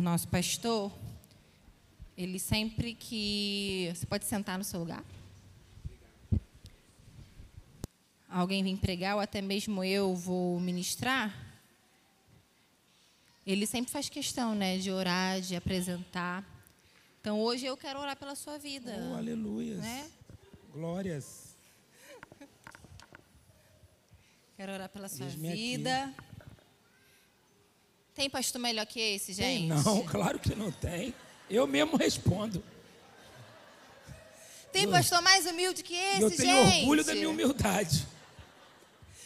o nosso pastor, ele sempre que. Você pode sentar no seu lugar? Alguém vem pregar, ou até mesmo eu vou ministrar. Ele sempre faz questão, né, de orar, de apresentar. Então hoje eu quero orar pela sua vida. Oh, aleluia. Né? Glórias. Quero orar pela sua Eis-me aqui. Tem pastor melhor que esse, gente? Tem? Não, claro que não tem. Eu mesmo respondo. Tem pastor mais humilde que esse, E eu tenho gente? orgulho da minha humildade.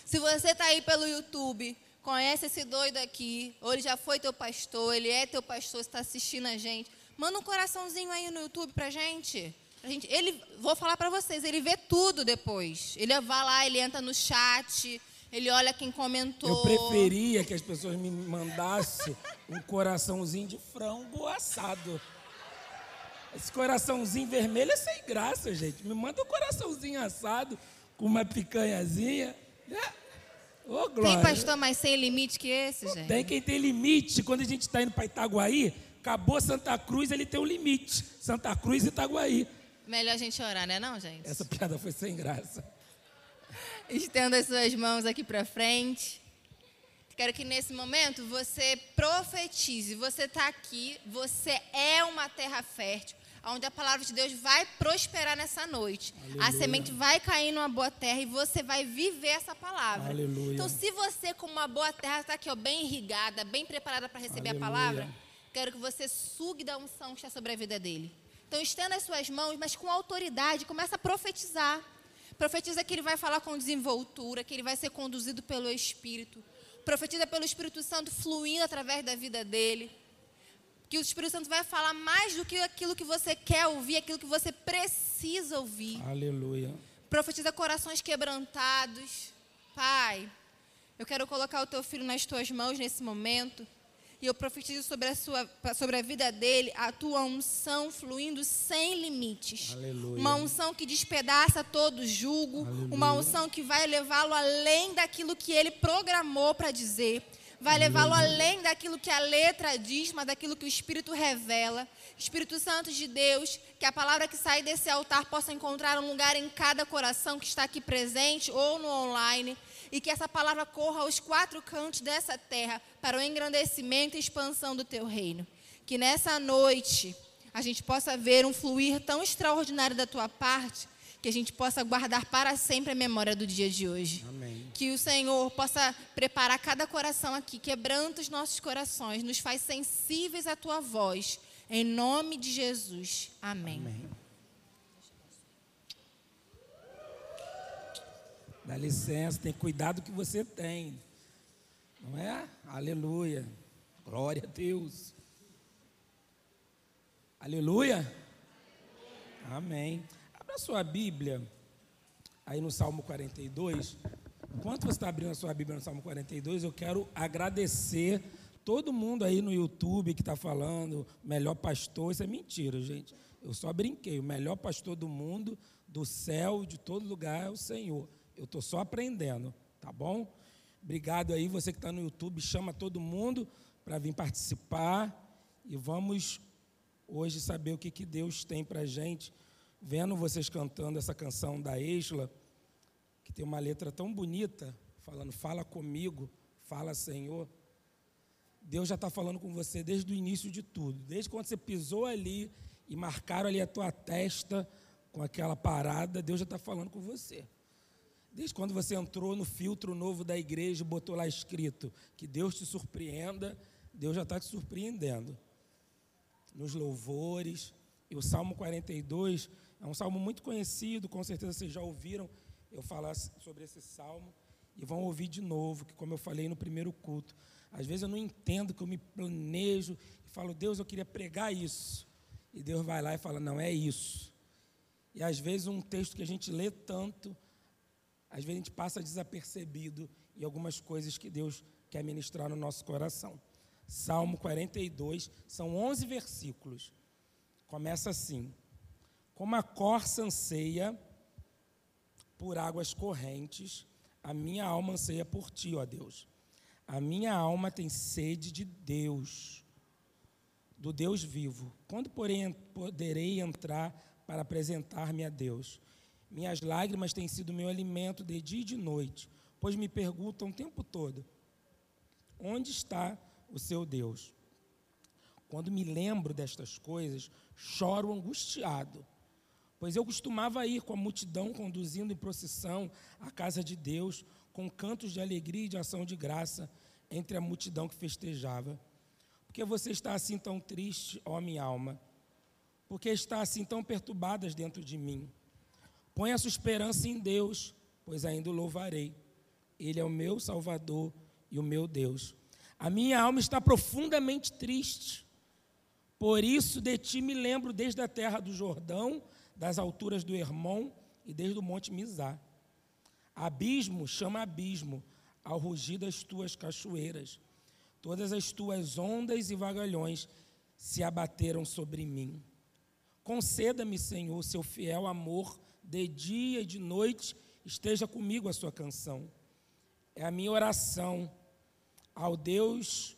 Se você está aí pelo YouTube, conhece esse doido aqui, ou ele já foi teu pastor, ele é teu pastor, está assistindo a gente, manda um coraçãozinho aí no YouTube pra gente. Pra gente ele, vou falar para vocês, ele vê tudo depois. Ele vai lá, ele entra no chat, ele olha quem comentou. Eu preferia que as pessoas me mandassem um coraçãozinho de frango assado. Esse coraçãozinho vermelho é sem graça, gente. Me manda um coraçãozinho assado com uma picanhazinha. Né? Ô, glória. Tem pastor mais sem limite que esse, gente? Tem quem tem limite. Quando a gente está indo para Itaguaí, acabou Santa Cruz, ele tem um limite. Santa Cruz e Itaguaí. Melhor a gente orar, né não, gente? Essa piada foi sem graça. Estenda as suas mãos aqui para frente. Quero que nesse momento você profetize. Você está aqui, você é uma terra fértil, onde a palavra de Deus vai prosperar nessa noite. A Aleluia. semente vai cair numa boa terra e você vai viver essa palavra. Aleluia. Então, se você, como uma boa terra, está aqui ó, bem irrigada, bem preparada para receber Aleluia. a palavra, quero que você sugue da unção que está sobre a vida dele. Então, estenda as suas mãos, mas com autoridade, começa a profetizar. Profetiza que ele vai falar com desenvoltura, que ele vai ser conduzido pelo Espírito. Profetiza pelo Espírito Santo fluindo através da vida dele. Que o Espírito Santo vai falar mais do que aquilo que você quer ouvir, aquilo que você precisa ouvir. Aleluia. Profetiza corações quebrantados. Pai, eu quero colocar o teu filho nas tuas mãos nesse momento. E eu profetizo sobre a, sua, sobre a vida dele a tua unção fluindo sem limites. Aleluia. Uma unção que despedaça todo. Uma Aleluia. unção que vai levá-lo além daquilo que ele programou para dizer. Vai levá-lo além daquilo que a letra diz, mas daquilo que o Espírito revela. Espírito Santo de Deus, que a palavra que sai desse altar possa encontrar um lugar em cada coração que está aqui presente ou no online. E que essa palavra corra aos quatro cantos dessa terra para o engrandecimento e expansão do teu reino. Que nessa noite a gente possa ver um fluir tão extraordinário da tua parte que a gente possa guardar para sempre a memória do dia de hoje. Amém. Que o Senhor possa preparar cada coração aqui, quebrando os nossos corações, nos faz sensíveis à tua voz. Em nome de Jesus. Amém. Amém. Dá licença, tem cuidado que você tem. Não é? Aleluia. Glória a Deus. Aleluia. Amém. Abra sua Bíblia aí no Salmo 42. Enquanto você está abrindo a sua Bíblia no Salmo 42, eu quero agradecer todo mundo aí no YouTube que está falando, melhor pastor. Isso é mentira, gente. Eu só brinquei. O melhor pastor do mundo, do céu, de todo lugar é o Senhor. Eu estou só aprendendo, tá bom? Obrigado aí, você que está no YouTube, chama todo mundo para vir participar e vamos hoje saber o que, que Deus tem para a gente. Vendo vocês cantando essa canção da Isla, que tem uma letra tão bonita, falando, fala comigo, fala Senhor. Deus já está falando com você desde o início de tudo, desde quando você pisou ali e marcaram ali a tua testa com aquela parada, Deus já está falando com você. Desde quando você entrou no filtro novo da igreja e botou lá escrito que Deus te surpreenda, Deus já está te surpreendendo. Nos louvores. E o Salmo 42 é um salmo muito conhecido, com certeza vocês já ouviram eu falar sobre esse salmo e vão ouvir de novo, que como eu falei no primeiro culto, às vezes eu não entendo que eu me planejo e falo, Deus, eu queria pregar isso. E Deus vai lá e fala, não é isso. E às vezes um texto que a gente lê tanto, às vezes a gente passa desapercebido em algumas coisas que Deus quer ministrar no nosso coração. Salmo 42, são 11 versículos. Começa assim: Como a corça anseia por águas correntes, a minha alma anseia por ti, ó Deus. A minha alma tem sede de Deus, do Deus vivo. Quando, porém, poderei entrar para apresentar-me a Deus? Minhas lágrimas têm sido meu alimento de dia e de noite, pois me perguntam o tempo todo: onde está o seu Deus? Quando me lembro destas coisas, choro angustiado, pois eu costumava ir com a multidão conduzindo em procissão à casa de Deus, com cantos de alegria e de ação de graça entre a multidão que festejava. Porque você está assim tão triste, ó minha alma? Porque está assim tão perturbadas dentro de mim? Põe a sua esperança em Deus, pois ainda o louvarei. Ele é o meu Salvador e o meu Deus. A minha alma está profundamente triste. Por isso de ti me lembro desde a terra do Jordão, das alturas do Hermon e desde o monte Mizar. Abismo chama abismo ao rugir das tuas cachoeiras. Todas as tuas ondas e vagalhões se abateram sobre mim. Conceda-me, Senhor, seu fiel amor de dia e de noite esteja comigo a sua canção. É a minha oração ao Deus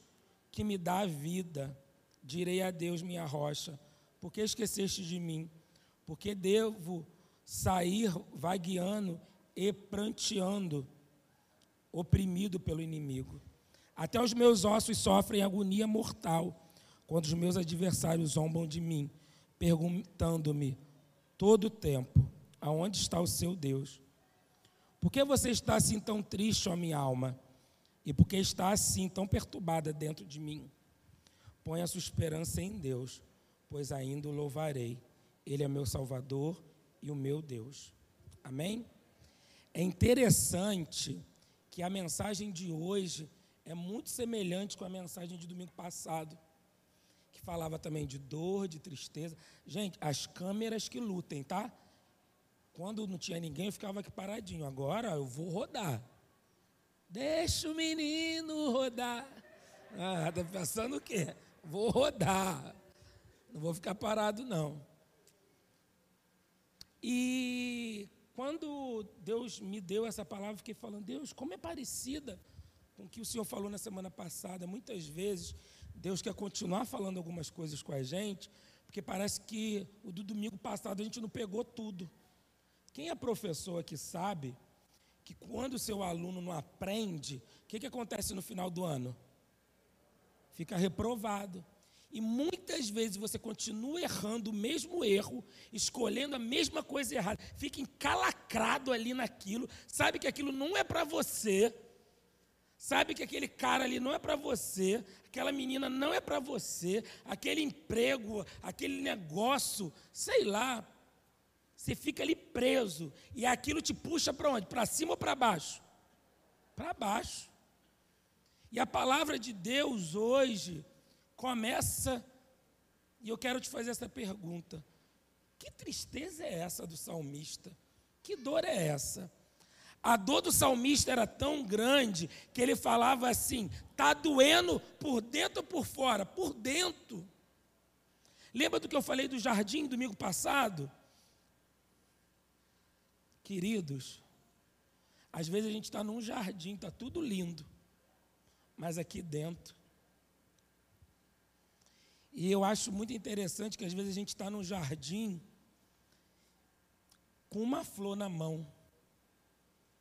que me dá a vida. Direi a Deus, minha rocha, porque esqueceste de mim? Porque devo sair vagueando e pranteando, oprimido pelo inimigo. Até os meus ossos sofrem agonia mortal quando os meus adversários zombam de mim, perguntando-me todo o tempo: Aonde está o seu Deus? Por que você está assim tão triste, ó minha alma? E por que está assim tão perturbada dentro de mim? Põe a sua esperança em Deus, pois ainda o louvarei. Ele é meu Salvador e o meu Deus. Amém? É interessante que a mensagem de hoje é muito semelhante com a mensagem de domingo passado, que falava também de dor, de tristeza. Gente, as câmeras que lutem, tá? Quando não tinha ninguém, eu ficava aqui paradinho. Agora eu vou rodar. Deixa o menino rodar. Ah, tá pensando o quê? Vou rodar. Não vou ficar parado, não. E quando Deus me deu essa palavra, fiquei falando, Deus, como é parecida com o que o Senhor falou na semana passada. Muitas vezes, Deus quer continuar falando algumas coisas com a gente, porque parece que o do domingo passado a gente não pegou tudo. Quem é professor aqui sabe que quando o seu aluno não aprende, o que, que acontece no final do ano? Fica reprovado. E muitas vezes você continua errando o mesmo erro, escolhendo a mesma coisa errada, fica encalacrado ali naquilo, sabe que aquilo não é para você, sabe que aquele cara ali não é para você, aquela menina não é para você, aquele emprego, aquele negócio, sei lá, você fica ali preso. E aquilo te puxa para onde? Para cima ou para baixo? Para baixo. E a palavra de Deus hoje começa, e eu quero te fazer essa pergunta: que tristeza é essa do salmista? Que dor é essa? A dor do salmista era tão grande que ele falava assim: está doendo por dentro ou por fora? Por dentro. Lembra do que eu falei do jardim domingo passado? Queridos, às vezes a gente está num jardim, está tudo lindo, mas aqui dentro. E eu acho muito interessante que às vezes a gente está num jardim com uma flor na mão.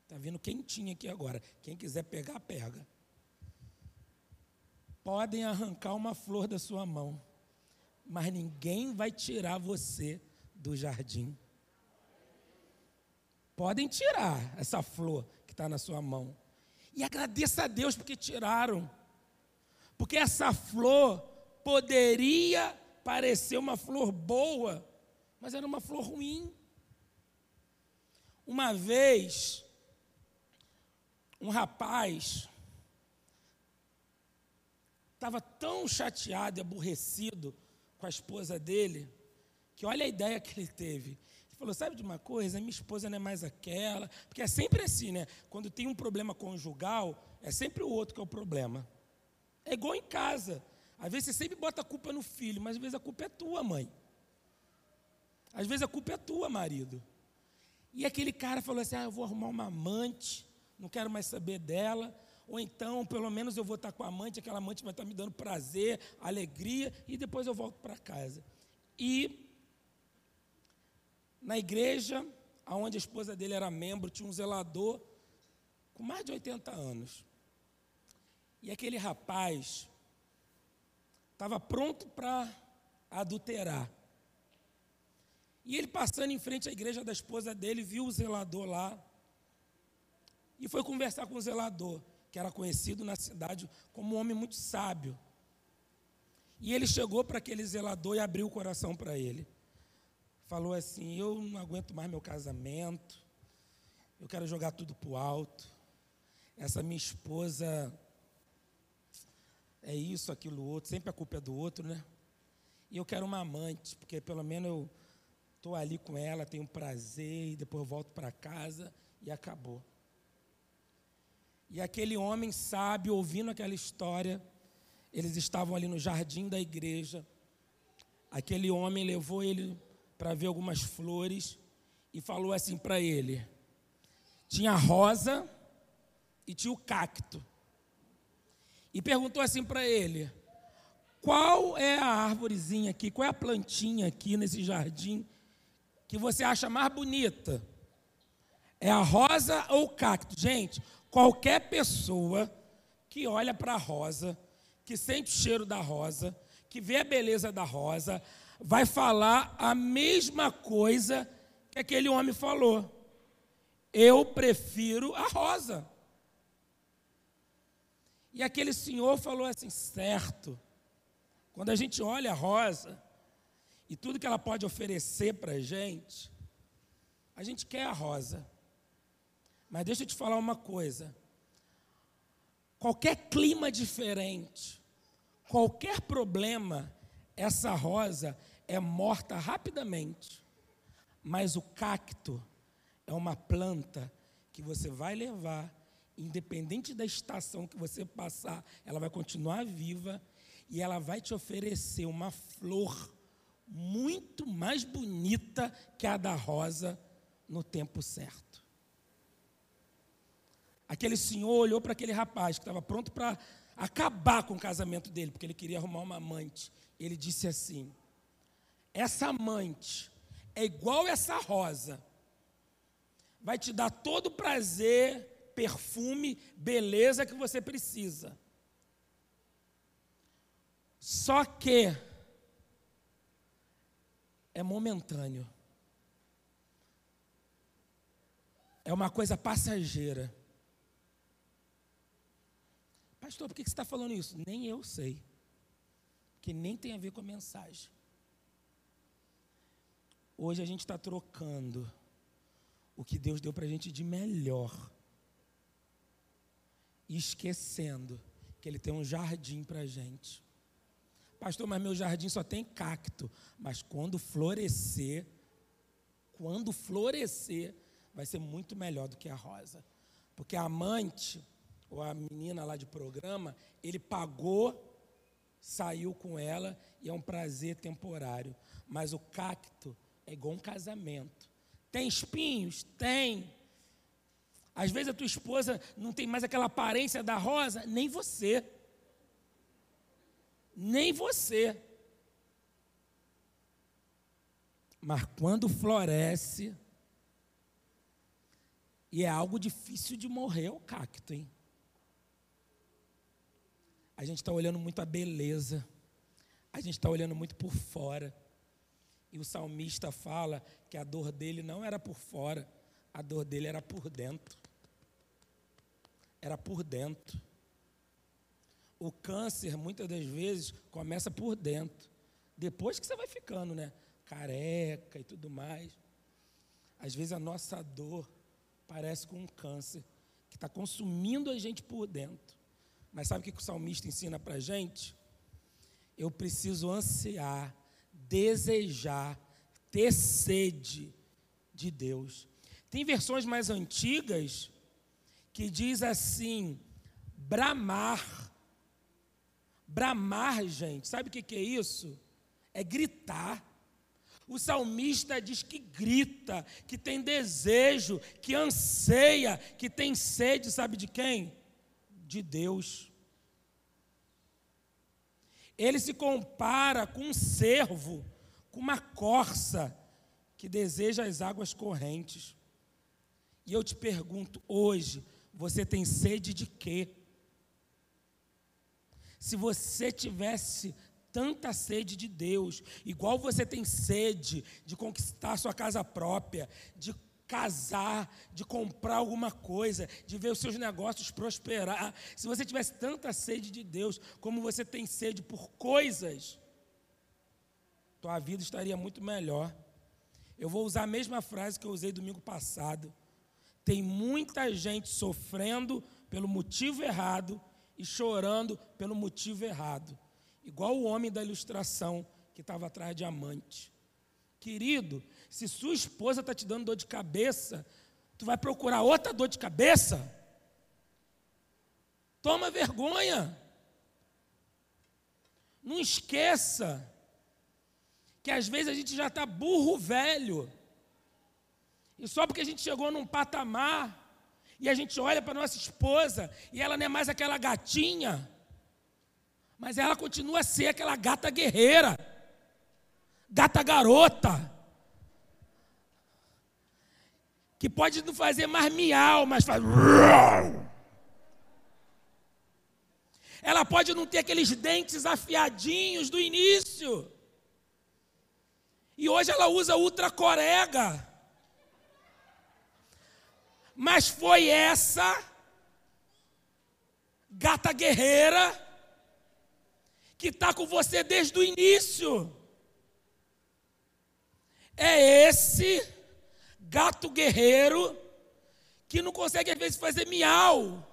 Está vindo quentinha aqui agora. Quem quiser pegar, pega. Podem arrancar uma flor da sua mão, mas ninguém vai tirar você do jardim. Podem tirar essa flor que está na sua mão. E agradeça a Deus porque tiraram. Porque essa flor poderia parecer uma flor boa, mas era uma flor ruim. Uma vez, um rapaz estava tão chateado e aborrecido com a esposa dele, que olha a ideia que ele teve. Ele falou: Sabe de uma coisa? Minha esposa não é mais aquela. Porque é sempre assim, né? Quando tem um problema conjugal, é sempre o outro que é o problema. É igual em casa. Às vezes você sempre bota a culpa no filho, mas às vezes a culpa é tua, mãe. Às vezes a culpa é tua, marido. E aquele cara falou assim: Ah, eu vou arrumar uma amante, não quero mais saber dela. ou então, pelo menos eu vou estar com a amante, aquela amante vai estar me dando prazer, alegria, e depois eu volto para casa. E na igreja, onde a esposa dele era membro, tinha um zelador com mais de 80 anos. E aquele rapaz estava pronto para adulterar. E ele passando em frente à igreja da esposa dele, viu o zelador lá e foi conversar com o zelador, que era conhecido na cidade como um homem muito sábio. E ele chegou para aquele zelador e abriu o coração para ele. Falou assim: Eu não aguento mais meu casamento, eu quero jogar tudo para o alto. Essa minha esposa é isso, aquilo, outro, sempre a culpa é do outro, né? E eu quero uma amante, porque pelo menos eu estou ali com ela, tenho prazer, e depois eu volto para casa e acabou. E aquele homem sábio, ouvindo aquela história, eles estavam ali no jardim da igreja. Aquele homem levou ele para ver algumas flores e falou assim para ele: tinha rosa e tinha o cacto. E perguntou assim para ele: qual é a árvorezinha aqui, qual é a plantinha aqui nesse jardim que você acha mais bonita? É a rosa ou o cacto? Gente, Qualquer pessoa que olha para a rosa, que sente o cheiro da rosa, que vê a beleza da rosa, vai falar a mesma coisa que aquele homem falou. Eu prefiro a rosa. E aquele senhor falou assim: certo, quando a gente olha a rosa e tudo que ela pode oferecer para a gente, a gente quer a rosa. Mas deixa eu te falar uma coisa. Qualquer clima diferente, qualquer problema, essa rosa é morta rapidamente. Mas o cacto é uma planta que você vai levar, independente da estação que você passar, ela vai continuar viva e ela vai te oferecer uma flor muito mais bonita que a da rosa no tempo certo. Aquele senhor olhou para aquele rapaz que estava pronto para acabar com o casamento dele, porque ele queria arrumar uma amante. Ele disse assim: Essa amante é igual essa rosa, vai te dar todo o prazer, perfume, beleza que você precisa. Só que é momentâneo. É uma coisa passageira. Pastor, por que você está falando isso? Nem eu sei. Que nem tem a ver com a mensagem. Hoje a gente está trocando o que Deus deu para a gente de melhor. E esquecendo que Ele tem um jardim para a gente. Pastor, mas meu jardim só tem cacto. Mas quando florescer, quando florescer, vai ser muito melhor do que a rosa. Porque a amante ou a menina lá de programa, ele pagou, saiu com ela e é um prazer temporário. Mas o cacto é igual um casamento. Tem espinhos? Tem. Às vezes a tua esposa não tem mais aquela aparência da rosa, nem você. Nem você. Mas quando floresce, e é algo difícil de morrer o cacto, hein? A gente está olhando muito a beleza, a gente está olhando muito por fora. E o salmista fala que a dor dele não era por fora, a dor dele era por dentro. Era por dentro. O câncer, muitas das vezes, começa por dentro. Depois que você vai ficando, né? Careca e tudo mais. Às vezes a nossa dor parece com um câncer que está consumindo a gente por dentro. Mas sabe o que o salmista ensina para gente? Eu preciso ansiar, desejar, ter sede de Deus. Tem versões mais antigas que diz assim: bramar. Bramar, gente, sabe o que é isso? É gritar. O salmista diz que grita, que tem desejo, que anseia, que tem sede, sabe de quem? De Deus. Ele se compara com um cervo, com uma corça que deseja as águas correntes. E eu te pergunto hoje, você tem sede de quê? Se você tivesse tanta sede de Deus, igual você tem sede de conquistar sua casa própria, de casar, de comprar alguma coisa, de ver os seus negócios prosperar. Se você tivesse tanta sede de Deus, como você tem sede por coisas, tua vida estaria muito melhor. Eu vou usar a mesma frase que eu usei domingo passado. Tem muita gente sofrendo pelo motivo errado e chorando pelo motivo errado. Igual o homem da ilustração que estava atrás de amante. Querido, se sua esposa está te dando dor de cabeça, tu vai procurar outra dor de cabeça? Toma vergonha. Não esqueça que às vezes a gente já está burro velho. E só porque a gente chegou num patamar e a gente olha para nossa esposa e ela não é mais aquela gatinha, mas ela continua a ser aquela gata guerreira, gata garota, que pode não fazer mais miau, mas faz. Ela pode não ter aqueles dentes afiadinhos do início. E hoje ela usa ultra corega. Mas foi essa gata guerreira que está com você desde o início. É esse gato guerreiro que não consegue às vezes fazer miau,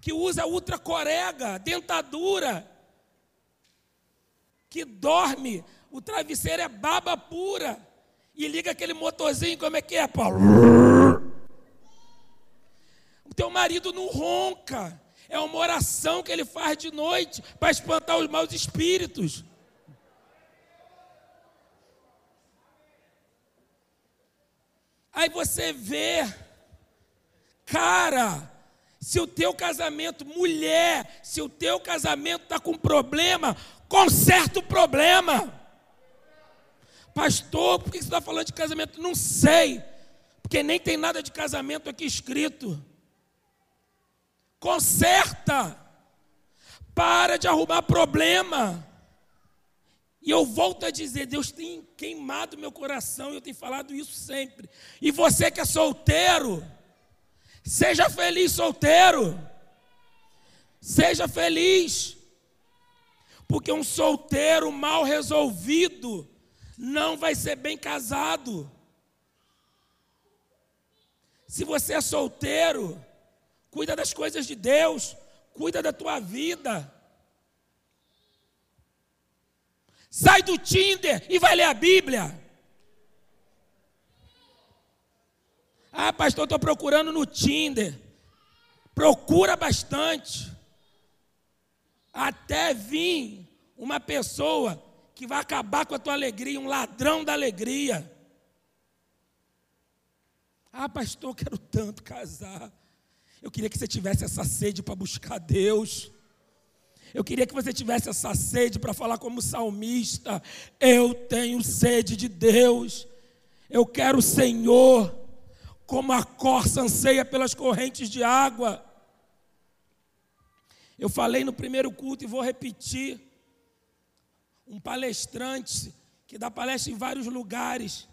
que usa ultra corega, dentadura, que dorme, o travesseiro é baba pura, e liga aquele motorzinho, como é que é, Paulo? O teu marido não ronca, é uma oração que ele faz de noite para espantar os maus espíritos. Aí você vê, cara, se o teu casamento, mulher, se o teu casamento está com problema, conserta o problema. Pastor, por que você está falando de casamento? Não sei, porque nem tem nada de casamento aqui escrito. Conserta, para de arrumar problema. E eu volto a dizer: Deus tem queimado meu coração, eu tenho falado isso sempre. E você que é solteiro, seja feliz solteiro, seja feliz. Porque um solteiro mal resolvido não vai ser bem casado. Se você é solteiro, cuida das coisas de Deus, cuida da tua vida. Sai do Tinder e vai ler a Bíblia. Ah, pastor, estou procurando no Tinder. Procura bastante até vir uma pessoa que vai acabar com a tua alegria, um ladrão da alegria. Ah, pastor, quero tanto casar. Eu queria que você tivesse essa sede para buscar Deus. Eu queria que você tivesse essa sede para falar como salmista. Eu tenho sede de Deus. Eu quero o Senhor, como a corça anseia pelas correntes de água. Eu falei no primeiro culto e vou repetir. Um palestrante que dá palestra em vários lugares.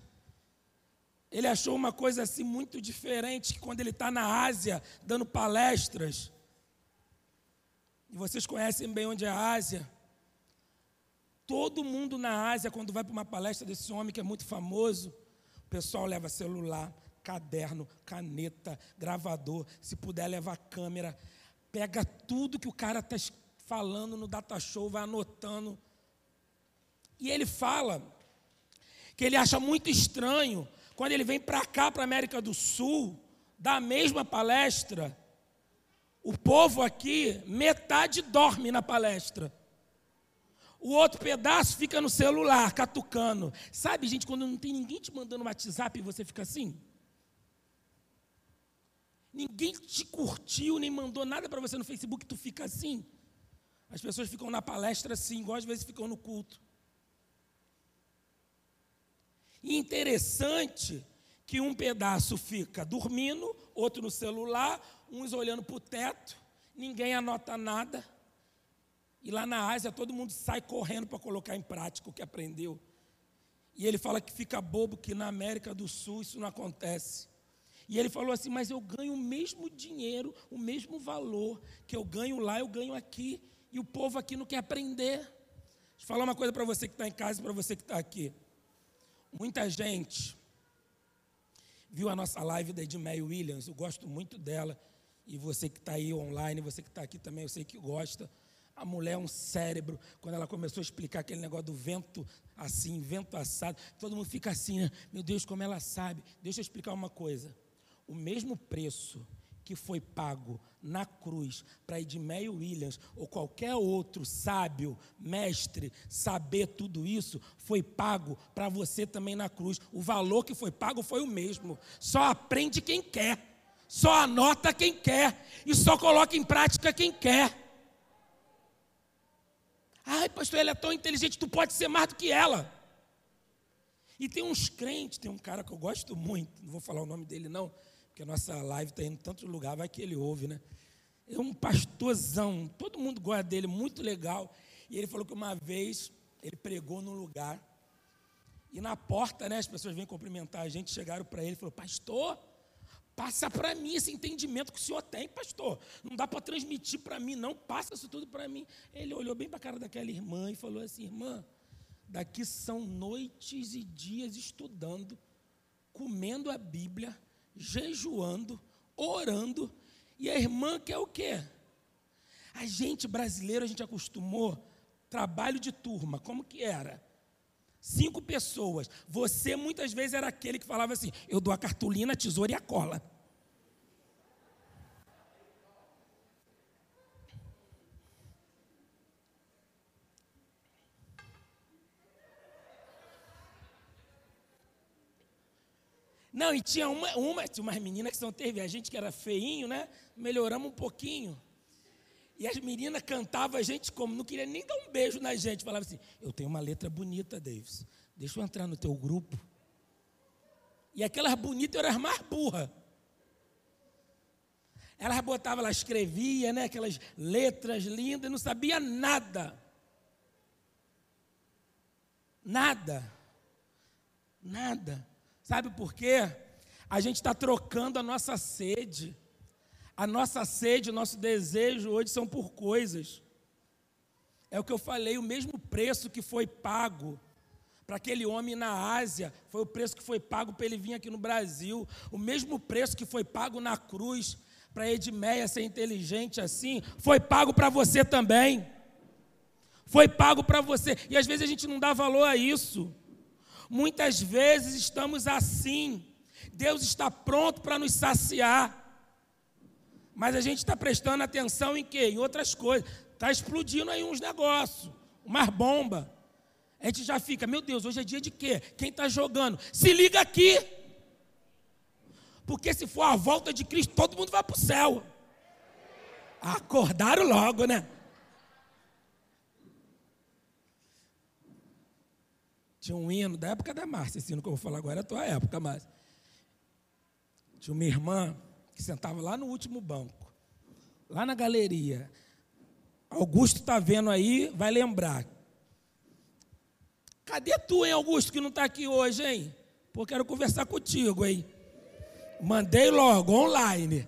Ele achou uma coisa assim muito diferente que quando ele está na Ásia dando palestras. E vocês conhecem bem onde é a Ásia. Todo mundo na Ásia, quando vai para uma palestra desse homem que é muito famoso, o pessoal leva celular, caderno, caneta, gravador, se puder levar câmera pega tudo que o cara está falando no data show, vai anotando. E ele fala que ele acha muito estranho quando ele vem para cá, para a América do Sul, da mesma palestra. O povo aqui, metade dorme na palestra. O outro pedaço fica no celular, catucando. Sabe, gente, quando não tem ninguém te mandando um WhatsApp e você fica assim? Ninguém te curtiu, nem mandou nada para você no Facebook, tu fica assim. As pessoas ficam na palestra assim, igual às vezes ficam no culto. E interessante que um pedaço fica dormindo, outro no celular, uns olhando para o teto, ninguém anota nada. E lá na Ásia todo mundo sai correndo para colocar em prática o que aprendeu. E ele fala que fica bobo que na América do Sul isso não acontece. E ele falou assim: Mas eu ganho o mesmo dinheiro, o mesmo valor que eu ganho lá, eu ganho aqui. E o povo aqui não quer aprender. Deixa eu falar uma coisa para você que está em casa e para você que está aqui. Muita gente viu a nossa live da Edmeia Williams, eu gosto muito dela. E você que está aí online, você que está aqui também, eu sei que gosta. A mulher é um cérebro. Quando ela começou a explicar aquele negócio do vento assim, vento assado, todo mundo fica assim, né? Meu Deus, como ela sabe. Deixa eu explicar uma coisa. O mesmo preço que foi pago na cruz para Edmeio Williams ou qualquer outro sábio, mestre, saber tudo isso, foi pago para você também na cruz. O valor que foi pago foi o mesmo. Só aprende quem quer, só anota quem quer e só coloca em prática quem quer. Ai, pastor, ela é tão inteligente, tu pode ser mais do que ela. E tem uns crentes, tem um cara que eu gosto muito, não vou falar o nome dele não, porque a nossa live está indo em tanto lugar, vai que ele ouve, né? É um pastorzão, todo mundo gosta dele, muito legal. E ele falou que uma vez ele pregou num lugar, e na porta, né, as pessoas vêm cumprimentar a gente, chegaram para ele e falou: Pastor, passa para mim esse entendimento que o senhor tem, pastor. Não dá para transmitir para mim, não, passa isso tudo para mim. Ele olhou bem para a cara daquela irmã e falou assim: Irmã, daqui são noites e dias estudando, comendo a Bíblia jejuando, orando, e a irmã quer o quê? A gente brasileiro, a gente acostumou trabalho de turma, como que era? Cinco pessoas. Você muitas vezes era aquele que falava assim: eu dou a cartolina, a tesoura e a cola. Não, e tinha uma, uma tinha umas meninas que são teve, a gente que era feinho, né? Melhoramos um pouquinho. E as meninas cantavam a gente como, não queria nem dar um beijo na gente. Falava assim: Eu tenho uma letra bonita, Davis. Deixa eu entrar no teu grupo. E aquelas bonitas eram as mais burras. Elas botavam, ela escrevia, né? Aquelas letras lindas, não sabia nada. Nada. Nada. Sabe por quê? A gente está trocando a nossa sede. A nossa sede, o nosso desejo hoje são por coisas. É o que eu falei, o mesmo preço que foi pago para aquele homem na Ásia, foi o preço que foi pago para ele vir aqui no Brasil. O mesmo preço que foi pago na cruz para Edmeia ser inteligente assim, foi pago para você também. Foi pago para você. E às vezes a gente não dá valor a isso. Muitas vezes estamos assim. Deus está pronto para nos saciar. Mas a gente está prestando atenção em quê? Em outras coisas. Está explodindo aí uns negócios, uma bomba. A gente já fica, meu Deus, hoje é dia de quê? Quem está jogando? Se liga aqui. Porque se for a volta de Cristo, todo mundo vai para o céu. Acordaram logo, né? Tinha um hino da época da Márcia, esse hino que eu vou falar agora é a tua época, Márcia. Tinha uma irmã que sentava lá no último banco, lá na galeria. Augusto está vendo aí, vai lembrar. Cadê tu, hein, Augusto, que não está aqui hoje, hein? Pô, quero conversar contigo, hein? Mandei logo, online.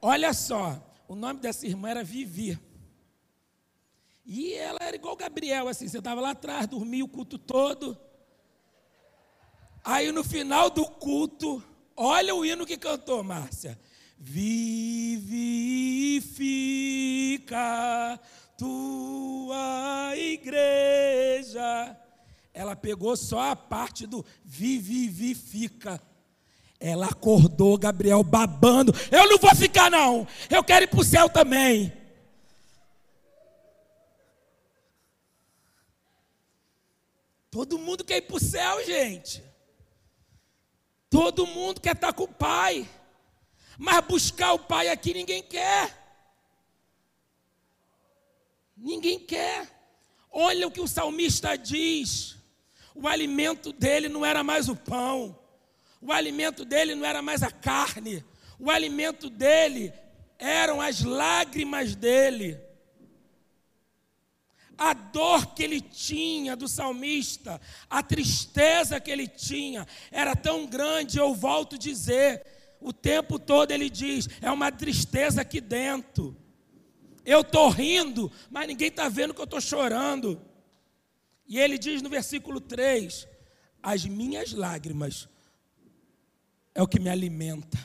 Olha só, o nome dessa irmã era Vivi. E ela era igual Gabriel, assim, você estava lá atrás, dormia o culto todo. Aí no final do culto, olha o hino que cantou, Márcia. Vivifica tua igreja. Ela pegou só a parte do vivifica. Ela acordou Gabriel babando. Eu não vou ficar, não. Eu quero ir para o céu também. Todo mundo quer ir para o céu, gente. Todo mundo quer estar com o Pai. Mas buscar o Pai aqui ninguém quer. Ninguém quer. Olha o que o salmista diz. O alimento dele não era mais o pão. O alimento dele não era mais a carne. O alimento dele eram as lágrimas dele. A dor que ele tinha do salmista, a tristeza que ele tinha, era tão grande, eu volto a dizer, o tempo todo ele diz: é uma tristeza aqui dentro. Eu estou rindo, mas ninguém está vendo que eu estou chorando. E ele diz no versículo 3: As minhas lágrimas é o que me alimenta.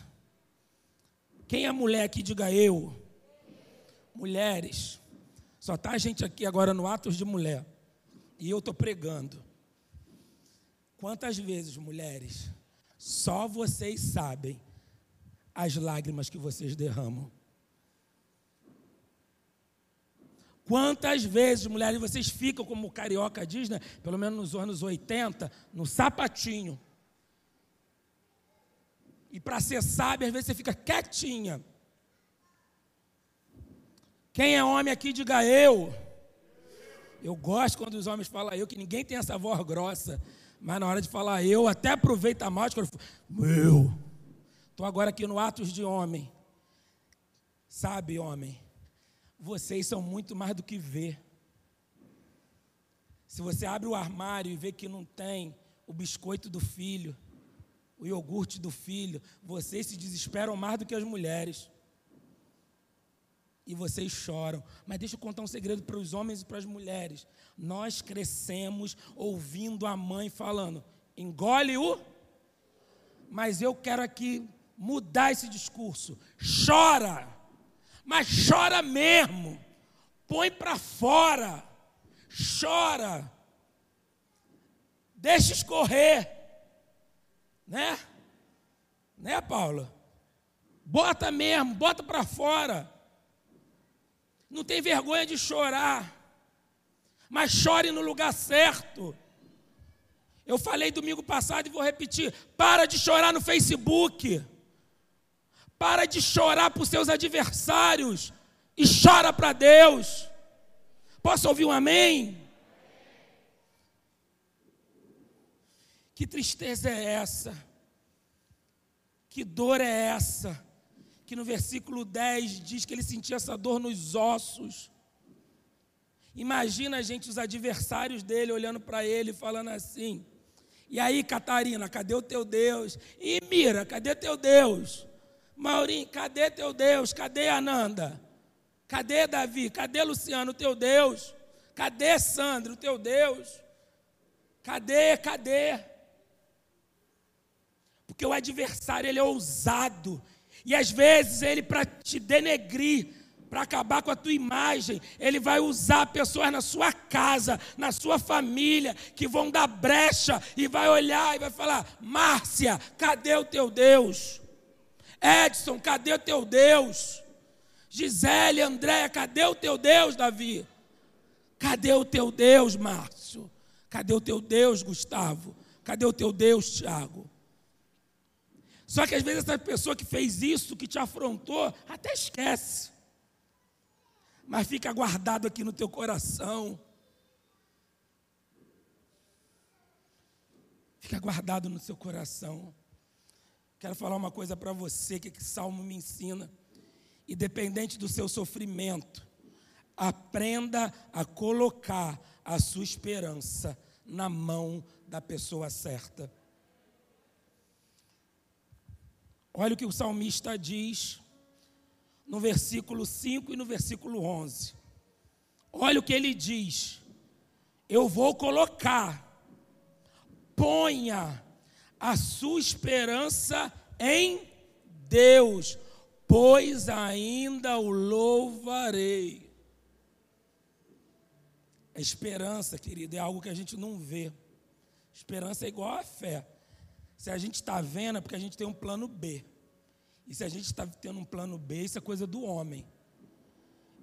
Quem é mulher aqui, diga eu. Mulheres, só está a gente aqui agora no Atos de Mulher. E eu estou pregando. Quantas vezes, mulheres, só vocês sabem as lágrimas que vocês derramam. Quantas vezes, mulheres, vocês ficam, como o carioca diz, né? pelo menos nos anos 80, no sapatinho. E para ser sábio, às vezes você fica quietinha. Quem é homem aqui, diga eu. Eu gosto quando os homens falam eu, que ninguém tem essa voz grossa. Mas na hora de falar eu, até aproveita mais quando eu falo, meu. Estou agora aqui no Atos de Homem. Sabe, homem, vocês são muito mais do que ver. Se você abre o armário e vê que não tem o biscoito do filho, o iogurte do filho, vocês se desesperam mais do que as mulheres. E vocês choram. Mas deixa eu contar um segredo para os homens e para as mulheres. Nós crescemos ouvindo a mãe falando: engole o. Mas eu quero aqui mudar esse discurso. Chora mas chora mesmo. Põe para fora. Chora. Deixa escorrer. Né? Né, Paula? Bota mesmo, bota para fora. Não tem vergonha de chorar. Mas chore no lugar certo. Eu falei domingo passado e vou repetir: para de chorar no Facebook. Para de chorar por seus adversários e chora para Deus. Posso ouvir um amém? Que tristeza é essa? Que dor é essa? Que no versículo 10 diz que ele sentia essa dor nos ossos. Imagina, gente, os adversários dele olhando para ele falando assim: E aí, Catarina, cadê o teu Deus? E Mira, cadê teu Deus? Maurinho, cadê teu Deus? Cadê Ananda? Cadê Davi? Cadê Luciano, teu Deus? Cadê Sandro, teu Deus? Cadê? Cadê? Porque o adversário ele é ousado. E às vezes ele para te denegrir, para acabar com a tua imagem, ele vai usar pessoas na sua casa, na sua família, que vão dar brecha e vai olhar e vai falar: "Márcia, cadê o teu Deus?" Edson, cadê o teu Deus? Gisele, Andréia, cadê o teu Deus, Davi? Cadê o teu Deus, Márcio? Cadê o teu Deus, Gustavo? Cadê o teu Deus, Tiago? Só que às vezes essa pessoa que fez isso, que te afrontou, até esquece. Mas fica guardado aqui no teu coração. Fica guardado no seu coração. Quero falar uma coisa para você que, que Salmo me ensina. Independente do seu sofrimento, aprenda a colocar a sua esperança na mão da pessoa certa. Olha o que o salmista diz no versículo 5 e no versículo 11. Olha o que ele diz: Eu vou colocar, ponha a sua esperança em Deus, pois ainda o louvarei. A esperança, querido, é algo que a gente não vê. Esperança é igual a fé. Se a gente está vendo, é porque a gente tem um plano B. E se a gente está tendo um plano B, isso é coisa do homem.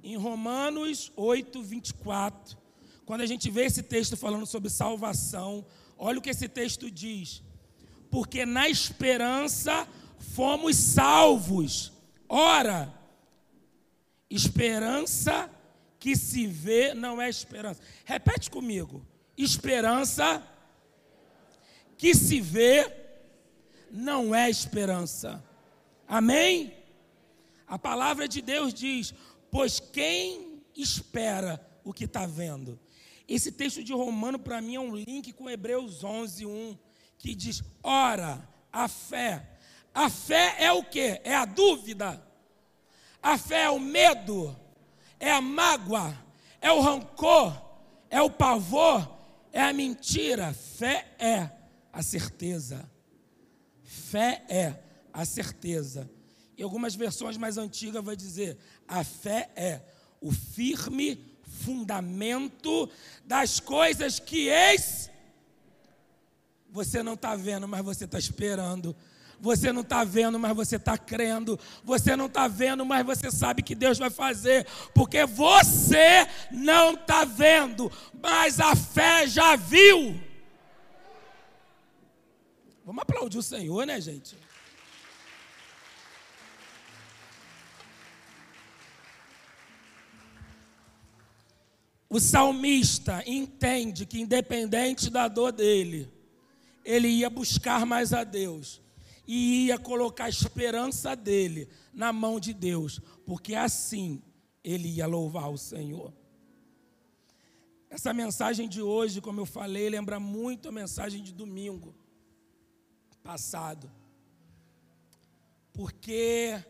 Em Romanos 8, 24, quando a gente vê esse texto falando sobre salvação, olha o que esse texto diz porque na esperança fomos salvos. Ora, esperança que se vê não é esperança. Repete comigo. Esperança que se vê não é esperança. Amém? A palavra de Deus diz: Pois quem espera o que está vendo? Esse texto de Romano, para mim, é um link com Hebreus 11, 1, que diz: Ora, a fé. A fé é o que? É a dúvida. A fé é o medo. É a mágoa. É o rancor. É o pavor. É a mentira. Fé é a certeza. Fé é a certeza. Em algumas versões mais antigas vai dizer: a fé é o firme fundamento das coisas que eis. Você não está vendo, mas você está esperando. Você não está vendo, mas você está crendo. Você não está vendo, mas você sabe que Deus vai fazer. Porque você não está vendo, mas a fé já viu. Vamos aplaudir o Senhor, né, gente? O salmista entende que, independente da dor dele, ele ia buscar mais a Deus e ia colocar a esperança dele na mão de Deus, porque assim ele ia louvar o Senhor. Essa mensagem de hoje, como eu falei, lembra muito a mensagem de domingo passado. Porque,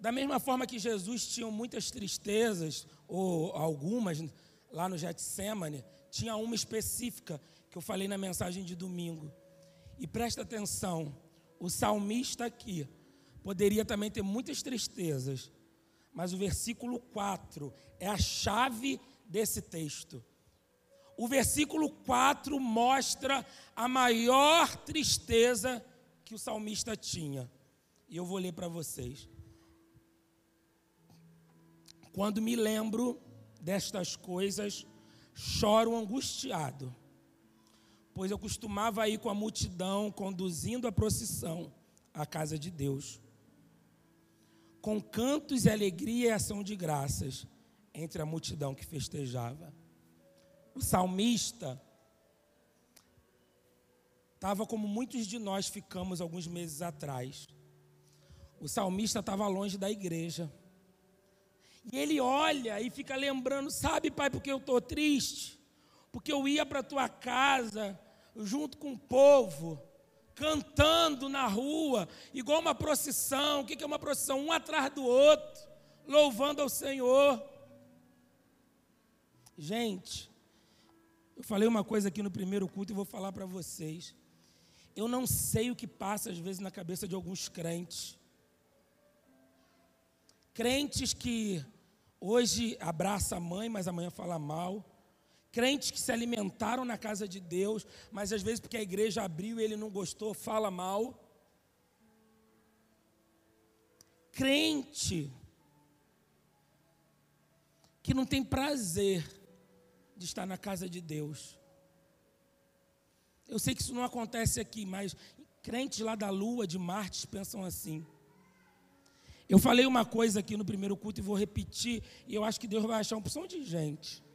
da mesma forma que Jesus tinha muitas tristezas, ou algumas, lá no Getsemane, tinha uma específica que eu falei na mensagem de domingo. E presta atenção, o salmista aqui poderia também ter muitas tristezas, mas o versículo 4 é a chave desse texto. O versículo 4 mostra a maior tristeza que o salmista tinha. E eu vou ler para vocês. Quando me lembro destas coisas, choro angustiado, pois eu costumava ir com a multidão conduzindo a procissão à casa de Deus, com cantos e alegria e ação de graças entre a multidão que festejava. O salmista estava como muitos de nós ficamos alguns meses atrás. O salmista estava longe da igreja. E ele olha e fica lembrando, sabe, pai, porque eu estou triste? Porque eu ia para a tua casa, junto com o povo, cantando na rua, igual uma procissão. O que é uma procissão? Um atrás do outro, louvando ao Senhor. Gente, eu falei uma coisa aqui no primeiro culto e vou falar para vocês. Eu não sei o que passa às vezes na cabeça de alguns crentes. Crentes que Hoje abraça a mãe, mas amanhã fala mal. Crentes que se alimentaram na casa de Deus, mas às vezes porque a igreja abriu e ele não gostou, fala mal. Crente que não tem prazer de estar na casa de Deus. Eu sei que isso não acontece aqui, mas crentes lá da Lua, de Marte, pensam assim. Eu falei uma coisa aqui no primeiro culto e vou repetir, e eu acho que Deus vai achar uma opção de gente.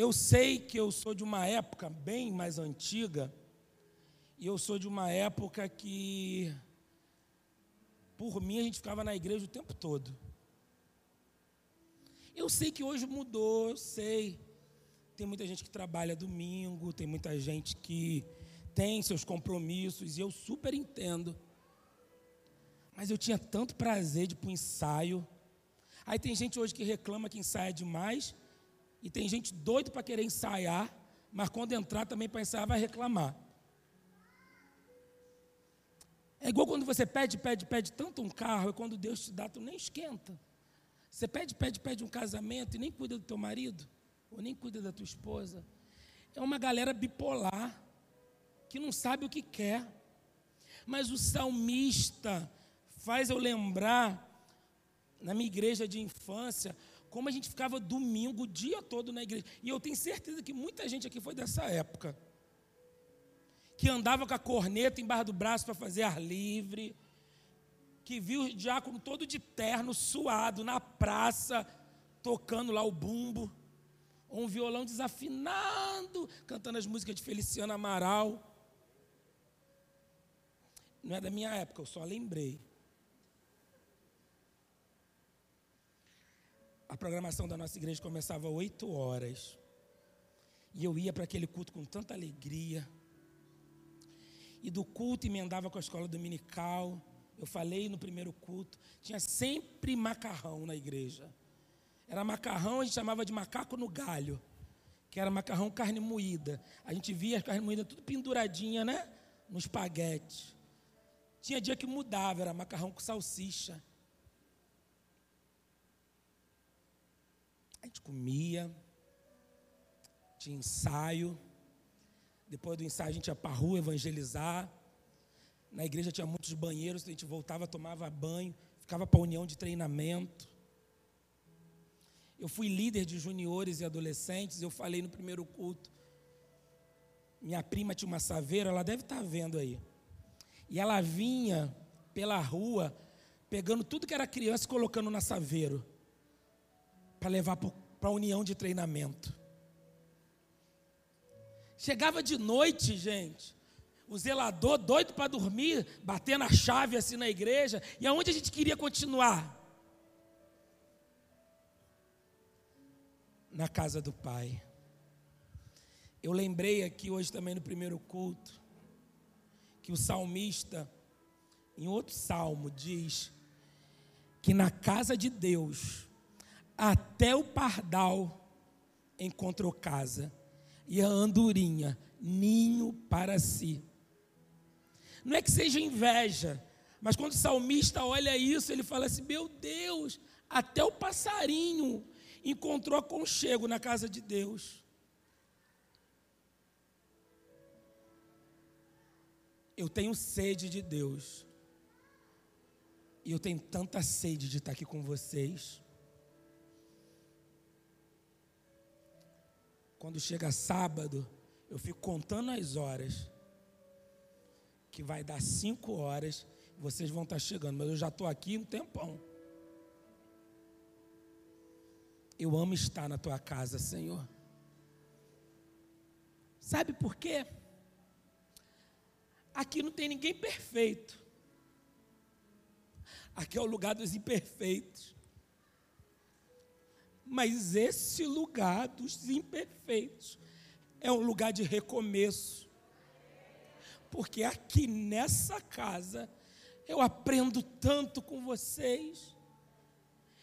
Eu sei que eu sou de uma época bem mais antiga, e eu sou de uma época que, por mim, a gente ficava na igreja o tempo todo. Eu sei que hoje mudou, eu sei. Tem muita gente que trabalha domingo, tem muita gente que tem seus compromissos, e eu super entendo. Mas eu tinha tanto prazer de ir para o ensaio. Aí tem gente hoje que reclama que ensaia demais. E tem gente doido para querer ensaiar, mas quando entrar também para ensaiar vai reclamar. É igual quando você pede, pede, pede tanto um carro, e quando Deus te dá, tu nem esquenta. Você pede, pede, pede um casamento e nem cuida do teu marido, ou nem cuida da tua esposa. É uma galera bipolar, que não sabe o que quer. Mas o salmista, faz eu lembrar, na minha igreja de infância, como a gente ficava domingo o dia todo na igreja. E eu tenho certeza que muita gente aqui foi dessa época. que andava com a corneta embaixo do braço para fazer ar livre, que viu o diácono todo de terno, suado, na praça, tocando lá o bumbo, ou um violão desafinado, cantando as músicas de Feliciano Amaral. Não é da minha época, eu só lembrei. A programação da nossa igreja começava às 8 horas. E eu ia para aquele culto com tanta alegria e do culto emendava com a escola dominical. Eu falei no primeiro culto, tinha sempre macarrão na igreja. Era macarrão, a gente chamava de macaco no galho, que era macarrão carne moída. A gente via a carne moída tudo penduradinha, né? No espaguete. Tinha dia que mudava, era macarrão com salsicha. A gente comia, tinha ensaio. Depois do ensaio a gente ia para a rua evangelizar. Na igreja tinha muitos banheiros, a gente voltava, tomava banho, ficava para a união de treinamento. Eu fui líder de juniores e adolescentes, eu falei no primeiro culto. Minha prima tinha uma saveira, ela deve estar vendo aí. E ela vinha pela rua, pegando tudo que era criança e colocando na saveiro, para levar para a união de treinamento. Chegava de noite, gente. O zelador, doido para dormir, batendo a chave assim na igreja. E aonde a gente queria continuar? Na casa do Pai. Eu lembrei aqui hoje também no primeiro culto, que o salmista, em outro salmo, diz que na casa de Deus, até o pardal encontrou casa e a andorinha, ninho para si. Não é que seja inveja, mas quando o salmista olha isso, ele fala assim: Meu Deus, até o passarinho encontrou aconchego na casa de Deus. Eu tenho sede de Deus. E eu tenho tanta sede de estar aqui com vocês. Quando chega sábado, eu fico contando as horas. Que vai dar cinco horas, vocês vão estar chegando, mas eu já estou aqui um tempão. Eu amo estar na tua casa, Senhor. Sabe por quê? Aqui não tem ninguém perfeito. Aqui é o lugar dos imperfeitos. Mas esse lugar dos imperfeitos é um lugar de recomeço. Porque aqui nessa casa eu aprendo tanto com vocês.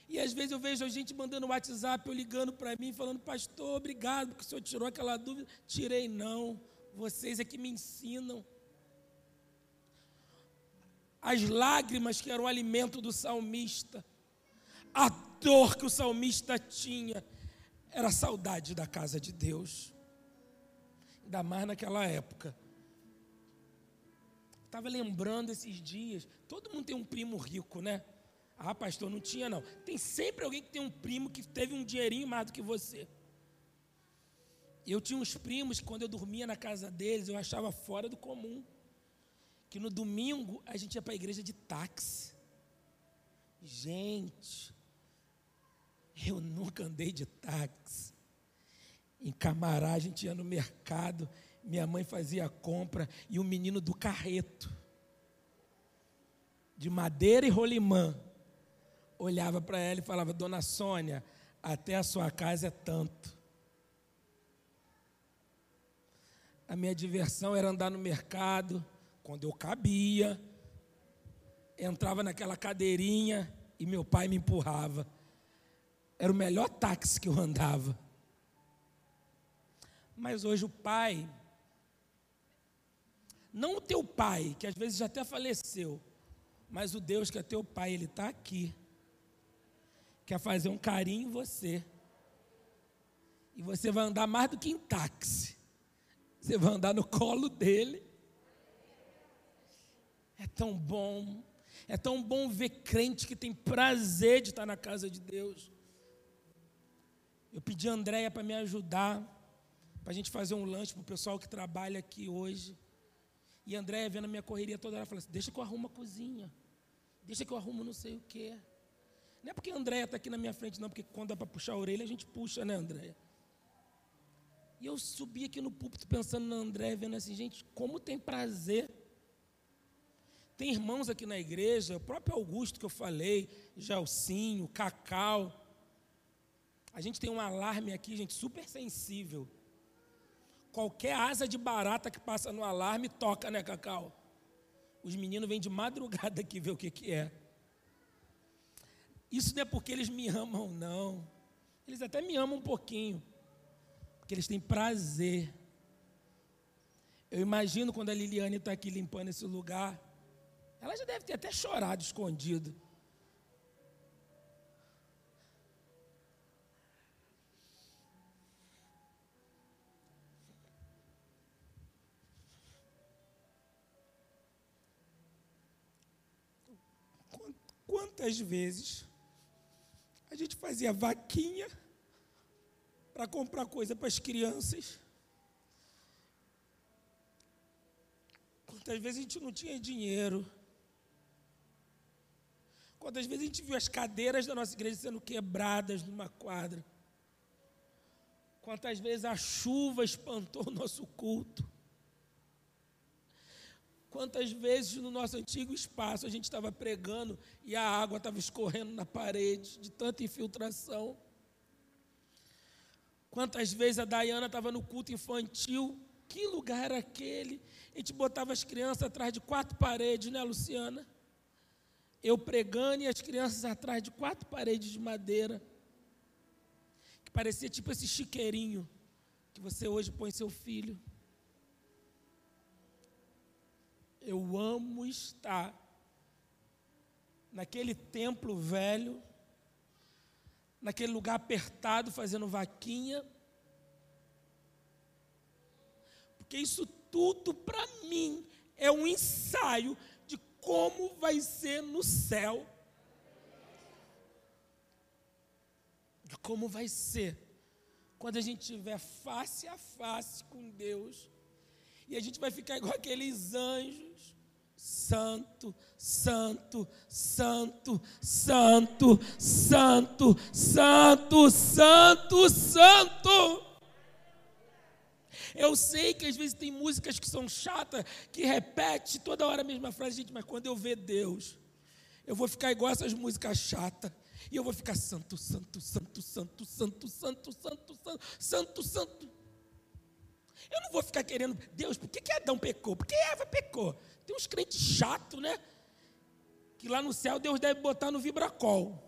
E às vezes eu vejo a gente mandando WhatsApp ou ligando para mim, falando, pastor, obrigado, porque o senhor tirou aquela dúvida. Tirei, não. Vocês é que me ensinam. As lágrimas que eram o alimento do salmista a dor que o salmista tinha era a saudade da casa de Deus. Ainda mais naquela época. Estava lembrando esses dias. Todo mundo tem um primo rico, né? Ah, pastor, não tinha não. Tem sempre alguém que tem um primo que teve um dinheirinho mais do que você. Eu tinha uns primos que quando eu dormia na casa deles, eu achava fora do comum. Que no domingo a gente ia para a igreja de táxi. Gente, eu nunca andei de táxi. Em Camará, a gente ia no mercado, minha mãe fazia compra e o menino do carreto, de madeira e rolimã, olhava para ela e falava: Dona Sônia, até a sua casa é tanto. A minha diversão era andar no mercado, quando eu cabia, entrava naquela cadeirinha e meu pai me empurrava. Era o melhor táxi que eu andava. Mas hoje o pai, não o teu pai, que às vezes já até faleceu, mas o Deus que é teu pai, ele está aqui. Quer fazer um carinho em você. E você vai andar mais do que em táxi. Você vai andar no colo dele. É tão bom. É tão bom ver crente que tem prazer de estar na casa de Deus. Eu pedi a Andréia para me ajudar, para a gente fazer um lanche para o pessoal que trabalha aqui hoje. E Andréia vendo a minha correria toda hora, falou assim: deixa que eu arrumo a cozinha. Deixa que eu arrumo não sei o quê. Não é porque a Andréia está aqui na minha frente, não, porque quando dá para puxar a orelha, a gente puxa, né, Andréia? E eu subi aqui no púlpito pensando na Andréia, vendo assim, gente, como tem prazer. Tem irmãos aqui na igreja, o próprio Augusto que eu falei, Gelcinho, Cacau. A gente tem um alarme aqui, gente, super sensível. Qualquer asa de barata que passa no alarme toca, né, Cacau? Os meninos vêm de madrugada aqui ver o que, que é. Isso não é porque eles me amam, não. Eles até me amam um pouquinho. Porque eles têm prazer. Eu imagino quando a Liliane está aqui limpando esse lugar. Ela já deve ter até chorado escondido. Quantas vezes a gente fazia vaquinha para comprar coisa para as crianças? Quantas vezes a gente não tinha dinheiro? Quantas vezes a gente viu as cadeiras da nossa igreja sendo quebradas numa quadra? Quantas vezes a chuva espantou o nosso culto? Quantas vezes no nosso antigo espaço a gente estava pregando e a água estava escorrendo na parede, de tanta infiltração? Quantas vezes a Dayana estava no culto infantil? Que lugar era aquele? A gente botava as crianças atrás de quatro paredes, né, Luciana? Eu pregando e as crianças atrás de quatro paredes de madeira. Que parecia tipo esse chiqueirinho que você hoje põe seu filho. Eu amo estar naquele templo velho, naquele lugar apertado, fazendo vaquinha. Porque isso tudo para mim é um ensaio de como vai ser no céu. De como vai ser quando a gente estiver face a face com Deus. E a gente vai ficar igual aqueles anjos Santo, Santo, Santo, Santo, Santo, Santo, Santo, Santo. Eu sei que às vezes tem músicas que são chatas, que repete toda hora a mesma frase, gente, mas quando eu ver Deus, eu vou ficar igual essas músicas chatas. E eu vou ficar santo, santo, santo, santo, santo, santo, santo, santo, santo, santo. Eu não vou ficar querendo, Deus, por que, que Adão pecou? Por que Eva pecou? Tem uns crentes chatos, né? Que lá no céu Deus deve botar no vibracol.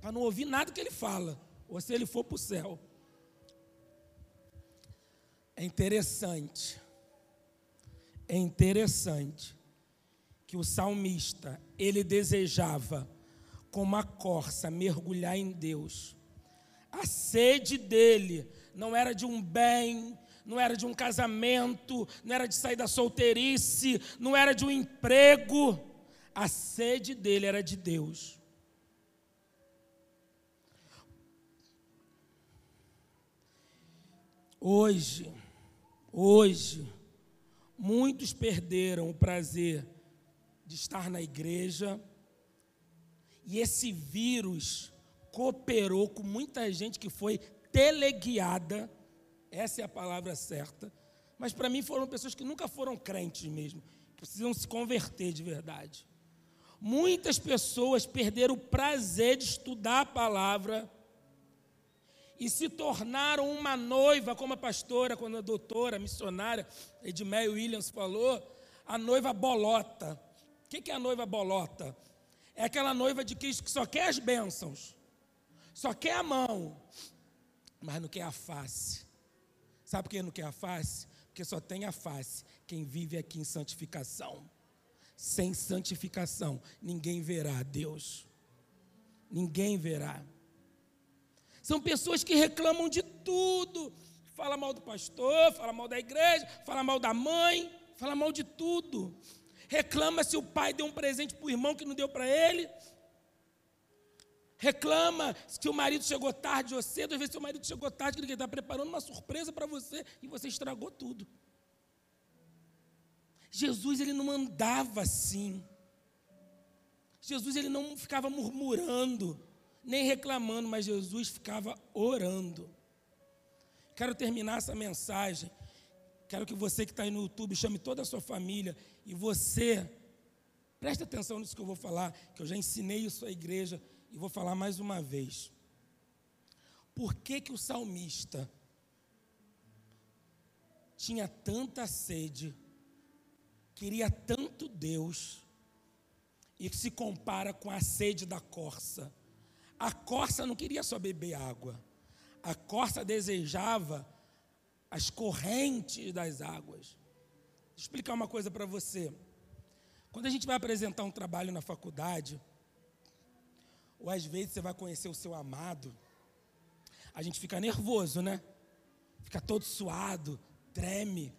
Para não ouvir nada que ele fala. Ou se ele for para o céu. É interessante. É interessante que o salmista, ele desejava, como a corça, mergulhar em Deus. A sede dele não era de um bem, não era de um casamento, não era de sair da solteirice, não era de um emprego. A sede dele era de Deus. Hoje, hoje, muitos perderam o prazer de estar na igreja, e esse vírus cooperou com muita gente que foi teleguiada essa é a palavra certa. Mas para mim foram pessoas que nunca foram crentes mesmo, precisam se converter de verdade. Muitas pessoas perderam o prazer de estudar a palavra e se tornaram uma noiva, como a pastora, quando a doutora, a missionária Edmeia Williams falou, a noiva bolota. O que é a noiva bolota? É aquela noiva de Cristo que só quer as bênçãos, só quer a mão, mas não quer a face. Sabe por que não quer a face? Porque só tem a face quem vive aqui em santificação. Sem santificação, ninguém verá Deus. Ninguém verá. São pessoas que reclamam de tudo. Fala mal do pastor, fala mal da igreja, fala mal da mãe, fala mal de tudo. Reclama se o pai deu um presente para o irmão que não deu para ele reclama que o marido chegou tarde ou cedo, às vezes seu marido chegou tarde, que ele está preparando uma surpresa para você e você estragou tudo. Jesus ele não andava assim. Jesus ele não ficava murmurando, nem reclamando, mas Jesus ficava orando. Quero terminar essa mensagem. Quero que você que está aí no YouTube chame toda a sua família e você preste atenção nisso que eu vou falar, que eu já ensinei isso à igreja e vou falar mais uma vez. Por que que o salmista tinha tanta sede, queria tanto Deus, e se compara com a sede da corça? A corça não queria só beber água. A corça desejava as correntes das águas. Vou explicar uma coisa para você. Quando a gente vai apresentar um trabalho na faculdade, ou às vezes você vai conhecer o seu amado, a gente fica nervoso, né? Fica todo suado, treme.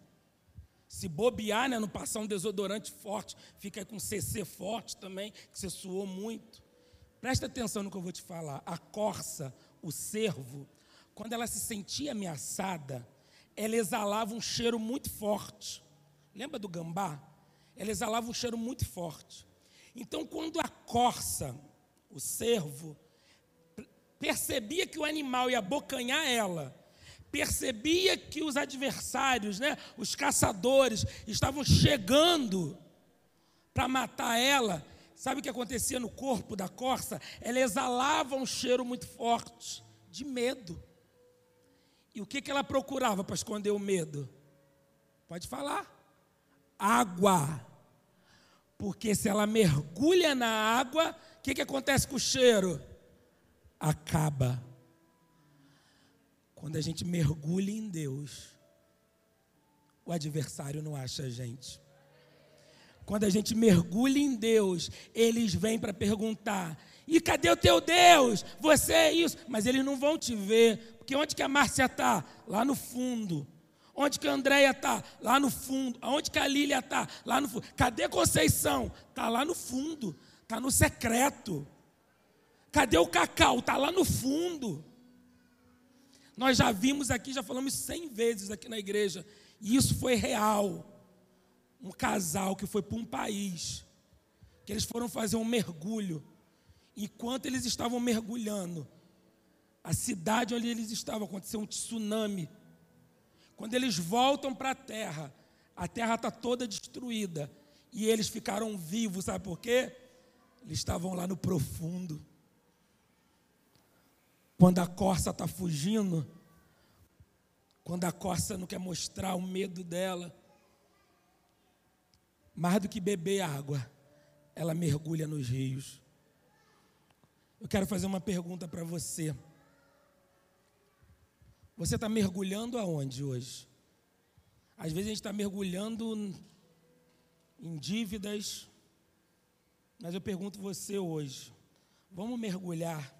Se bobear, né, não passar um desodorante forte, fica com CC forte também, que você suou muito. Presta atenção no que eu vou te falar. A corça, o cervo, quando ela se sentia ameaçada, ela exalava um cheiro muito forte. Lembra do gambá? Ela exalava um cheiro muito forte. Então, quando a corça, o cervo, percebia que o animal ia abocanhar ela, percebia que os adversários, né, os caçadores, estavam chegando para matar ela, sabe o que acontecia no corpo da corça? Ela exalava um cheiro muito forte de medo. E o que, que ela procurava para esconder o medo? Pode falar. Água. Porque se ela mergulha na água, o que, que acontece com o cheiro? Acaba. Quando a gente mergulha em Deus, o adversário não acha a gente. Quando a gente mergulha em Deus, eles vêm para perguntar: e cadê o teu Deus? Você é isso. Mas eles não vão te ver, porque onde que a Márcia está? Lá no fundo. Onde que a Andréia está? Lá no fundo. Onde que a Lília está? Lá no fundo. Cadê Conceição? Está lá no fundo. Está no secreto. Cadê o Cacau? Está lá no fundo. Nós já vimos aqui, já falamos cem vezes aqui na igreja. E isso foi real. Um casal que foi para um país. Que eles foram fazer um mergulho. Enquanto eles estavam mergulhando, a cidade onde eles estavam aconteceu um tsunami. Quando eles voltam para a terra, a terra está toda destruída. E eles ficaram vivos, sabe por quê? Eles estavam lá no profundo. Quando a corça está fugindo, quando a corça não quer mostrar o medo dela, mais do que beber água, ela mergulha nos rios. Eu quero fazer uma pergunta para você. Você está mergulhando aonde hoje? Às vezes a gente está mergulhando em dívidas, mas eu pergunto você hoje: vamos mergulhar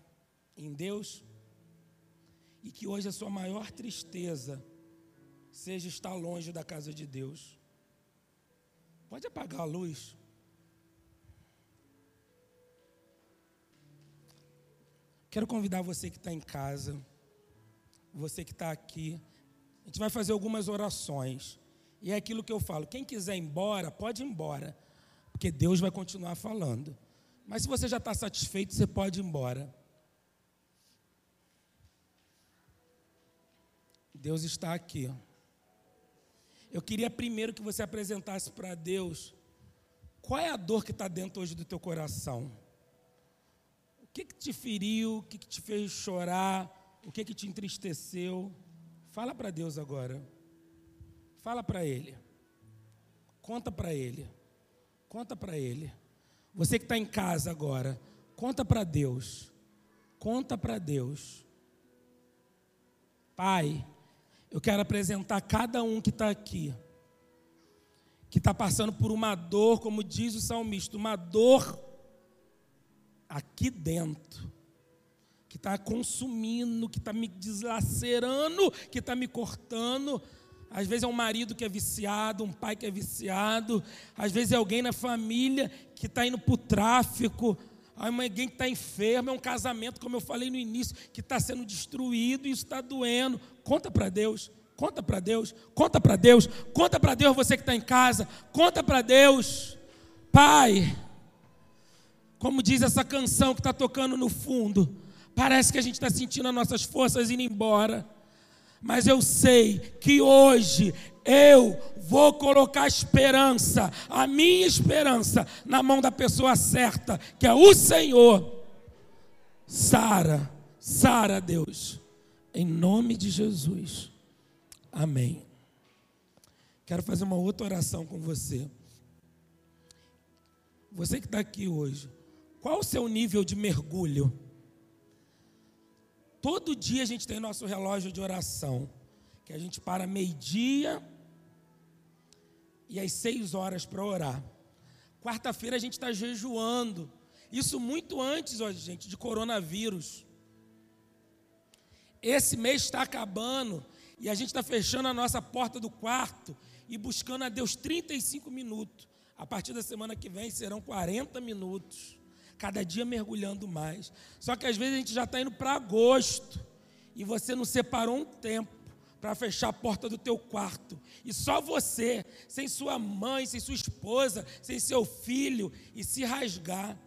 em Deus? E que hoje a sua maior tristeza seja estar longe da casa de Deus. Pode apagar a luz. Quero convidar você que está em casa você que está aqui. A gente vai fazer algumas orações. E é aquilo que eu falo: quem quiser ir embora, pode ir embora, porque Deus vai continuar falando. Mas se você já está satisfeito, você pode ir embora. Deus está aqui. Eu queria primeiro que você apresentasse para Deus qual é a dor que está dentro hoje do teu coração. O que, que te feriu, o que, que te fez chorar, o que que te entristeceu? Fala para Deus agora. Fala para Ele. Conta para Ele. Conta para Ele. Você que está em casa agora, conta para Deus. Conta para Deus. Pai, eu quero apresentar cada um que está aqui, que está passando por uma dor, como diz o salmista, uma dor aqui dentro que está consumindo, que está me deslacerando, que está me cortando. Às vezes é um marido que é viciado, um pai que é viciado, às vezes é alguém na família que está indo para o tráfico, alguém que está enfermo, é um casamento, como eu falei no início, que está sendo destruído e isso está doendo. Conta para Deus, Conta para Deus, conta para Deus, conta para Deus você que está em casa, conta para Deus, Pai. Como diz essa canção que está tocando no fundo, parece que a gente está sentindo as nossas forças indo embora, mas eu sei que hoje eu vou colocar esperança, a minha esperança, na mão da pessoa certa, que é o Senhor. Sara, Sara, Deus, em nome de Jesus. Amém. Quero fazer uma outra oração com você. Você que está aqui hoje, qual o seu nível de mergulho? Todo dia a gente tem nosso relógio de oração, que a gente para meio-dia e às seis horas para orar. Quarta-feira a gente está jejuando. Isso muito antes, ó, gente, de coronavírus. Esse mês está acabando e a gente está fechando a nossa porta do quarto e buscando a Deus 35 minutos. A partir da semana que vem serão 40 minutos. Cada dia mergulhando mais. Só que às vezes a gente já está indo para agosto e você não separou um tempo para fechar a porta do teu quarto. E só você, sem sua mãe, sem sua esposa, sem seu filho, e se rasgar.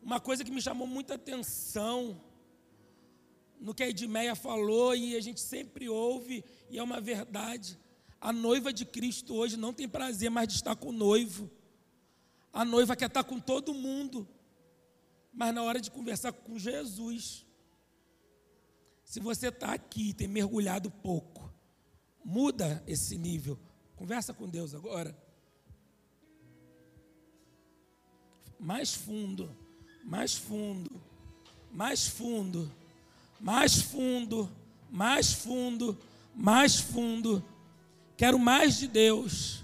Uma coisa que me chamou muita atenção no que a Edmeia falou, e a gente sempre ouve, e é uma verdade. A noiva de Cristo hoje não tem prazer mais de estar com o noivo. A noiva quer estar com todo mundo. Mas na hora de conversar com Jesus, se você está aqui e tem mergulhado pouco, muda esse nível. Conversa com Deus agora. Mais fundo, mais fundo, mais fundo, mais fundo, mais fundo, mais fundo. Quero mais de Deus.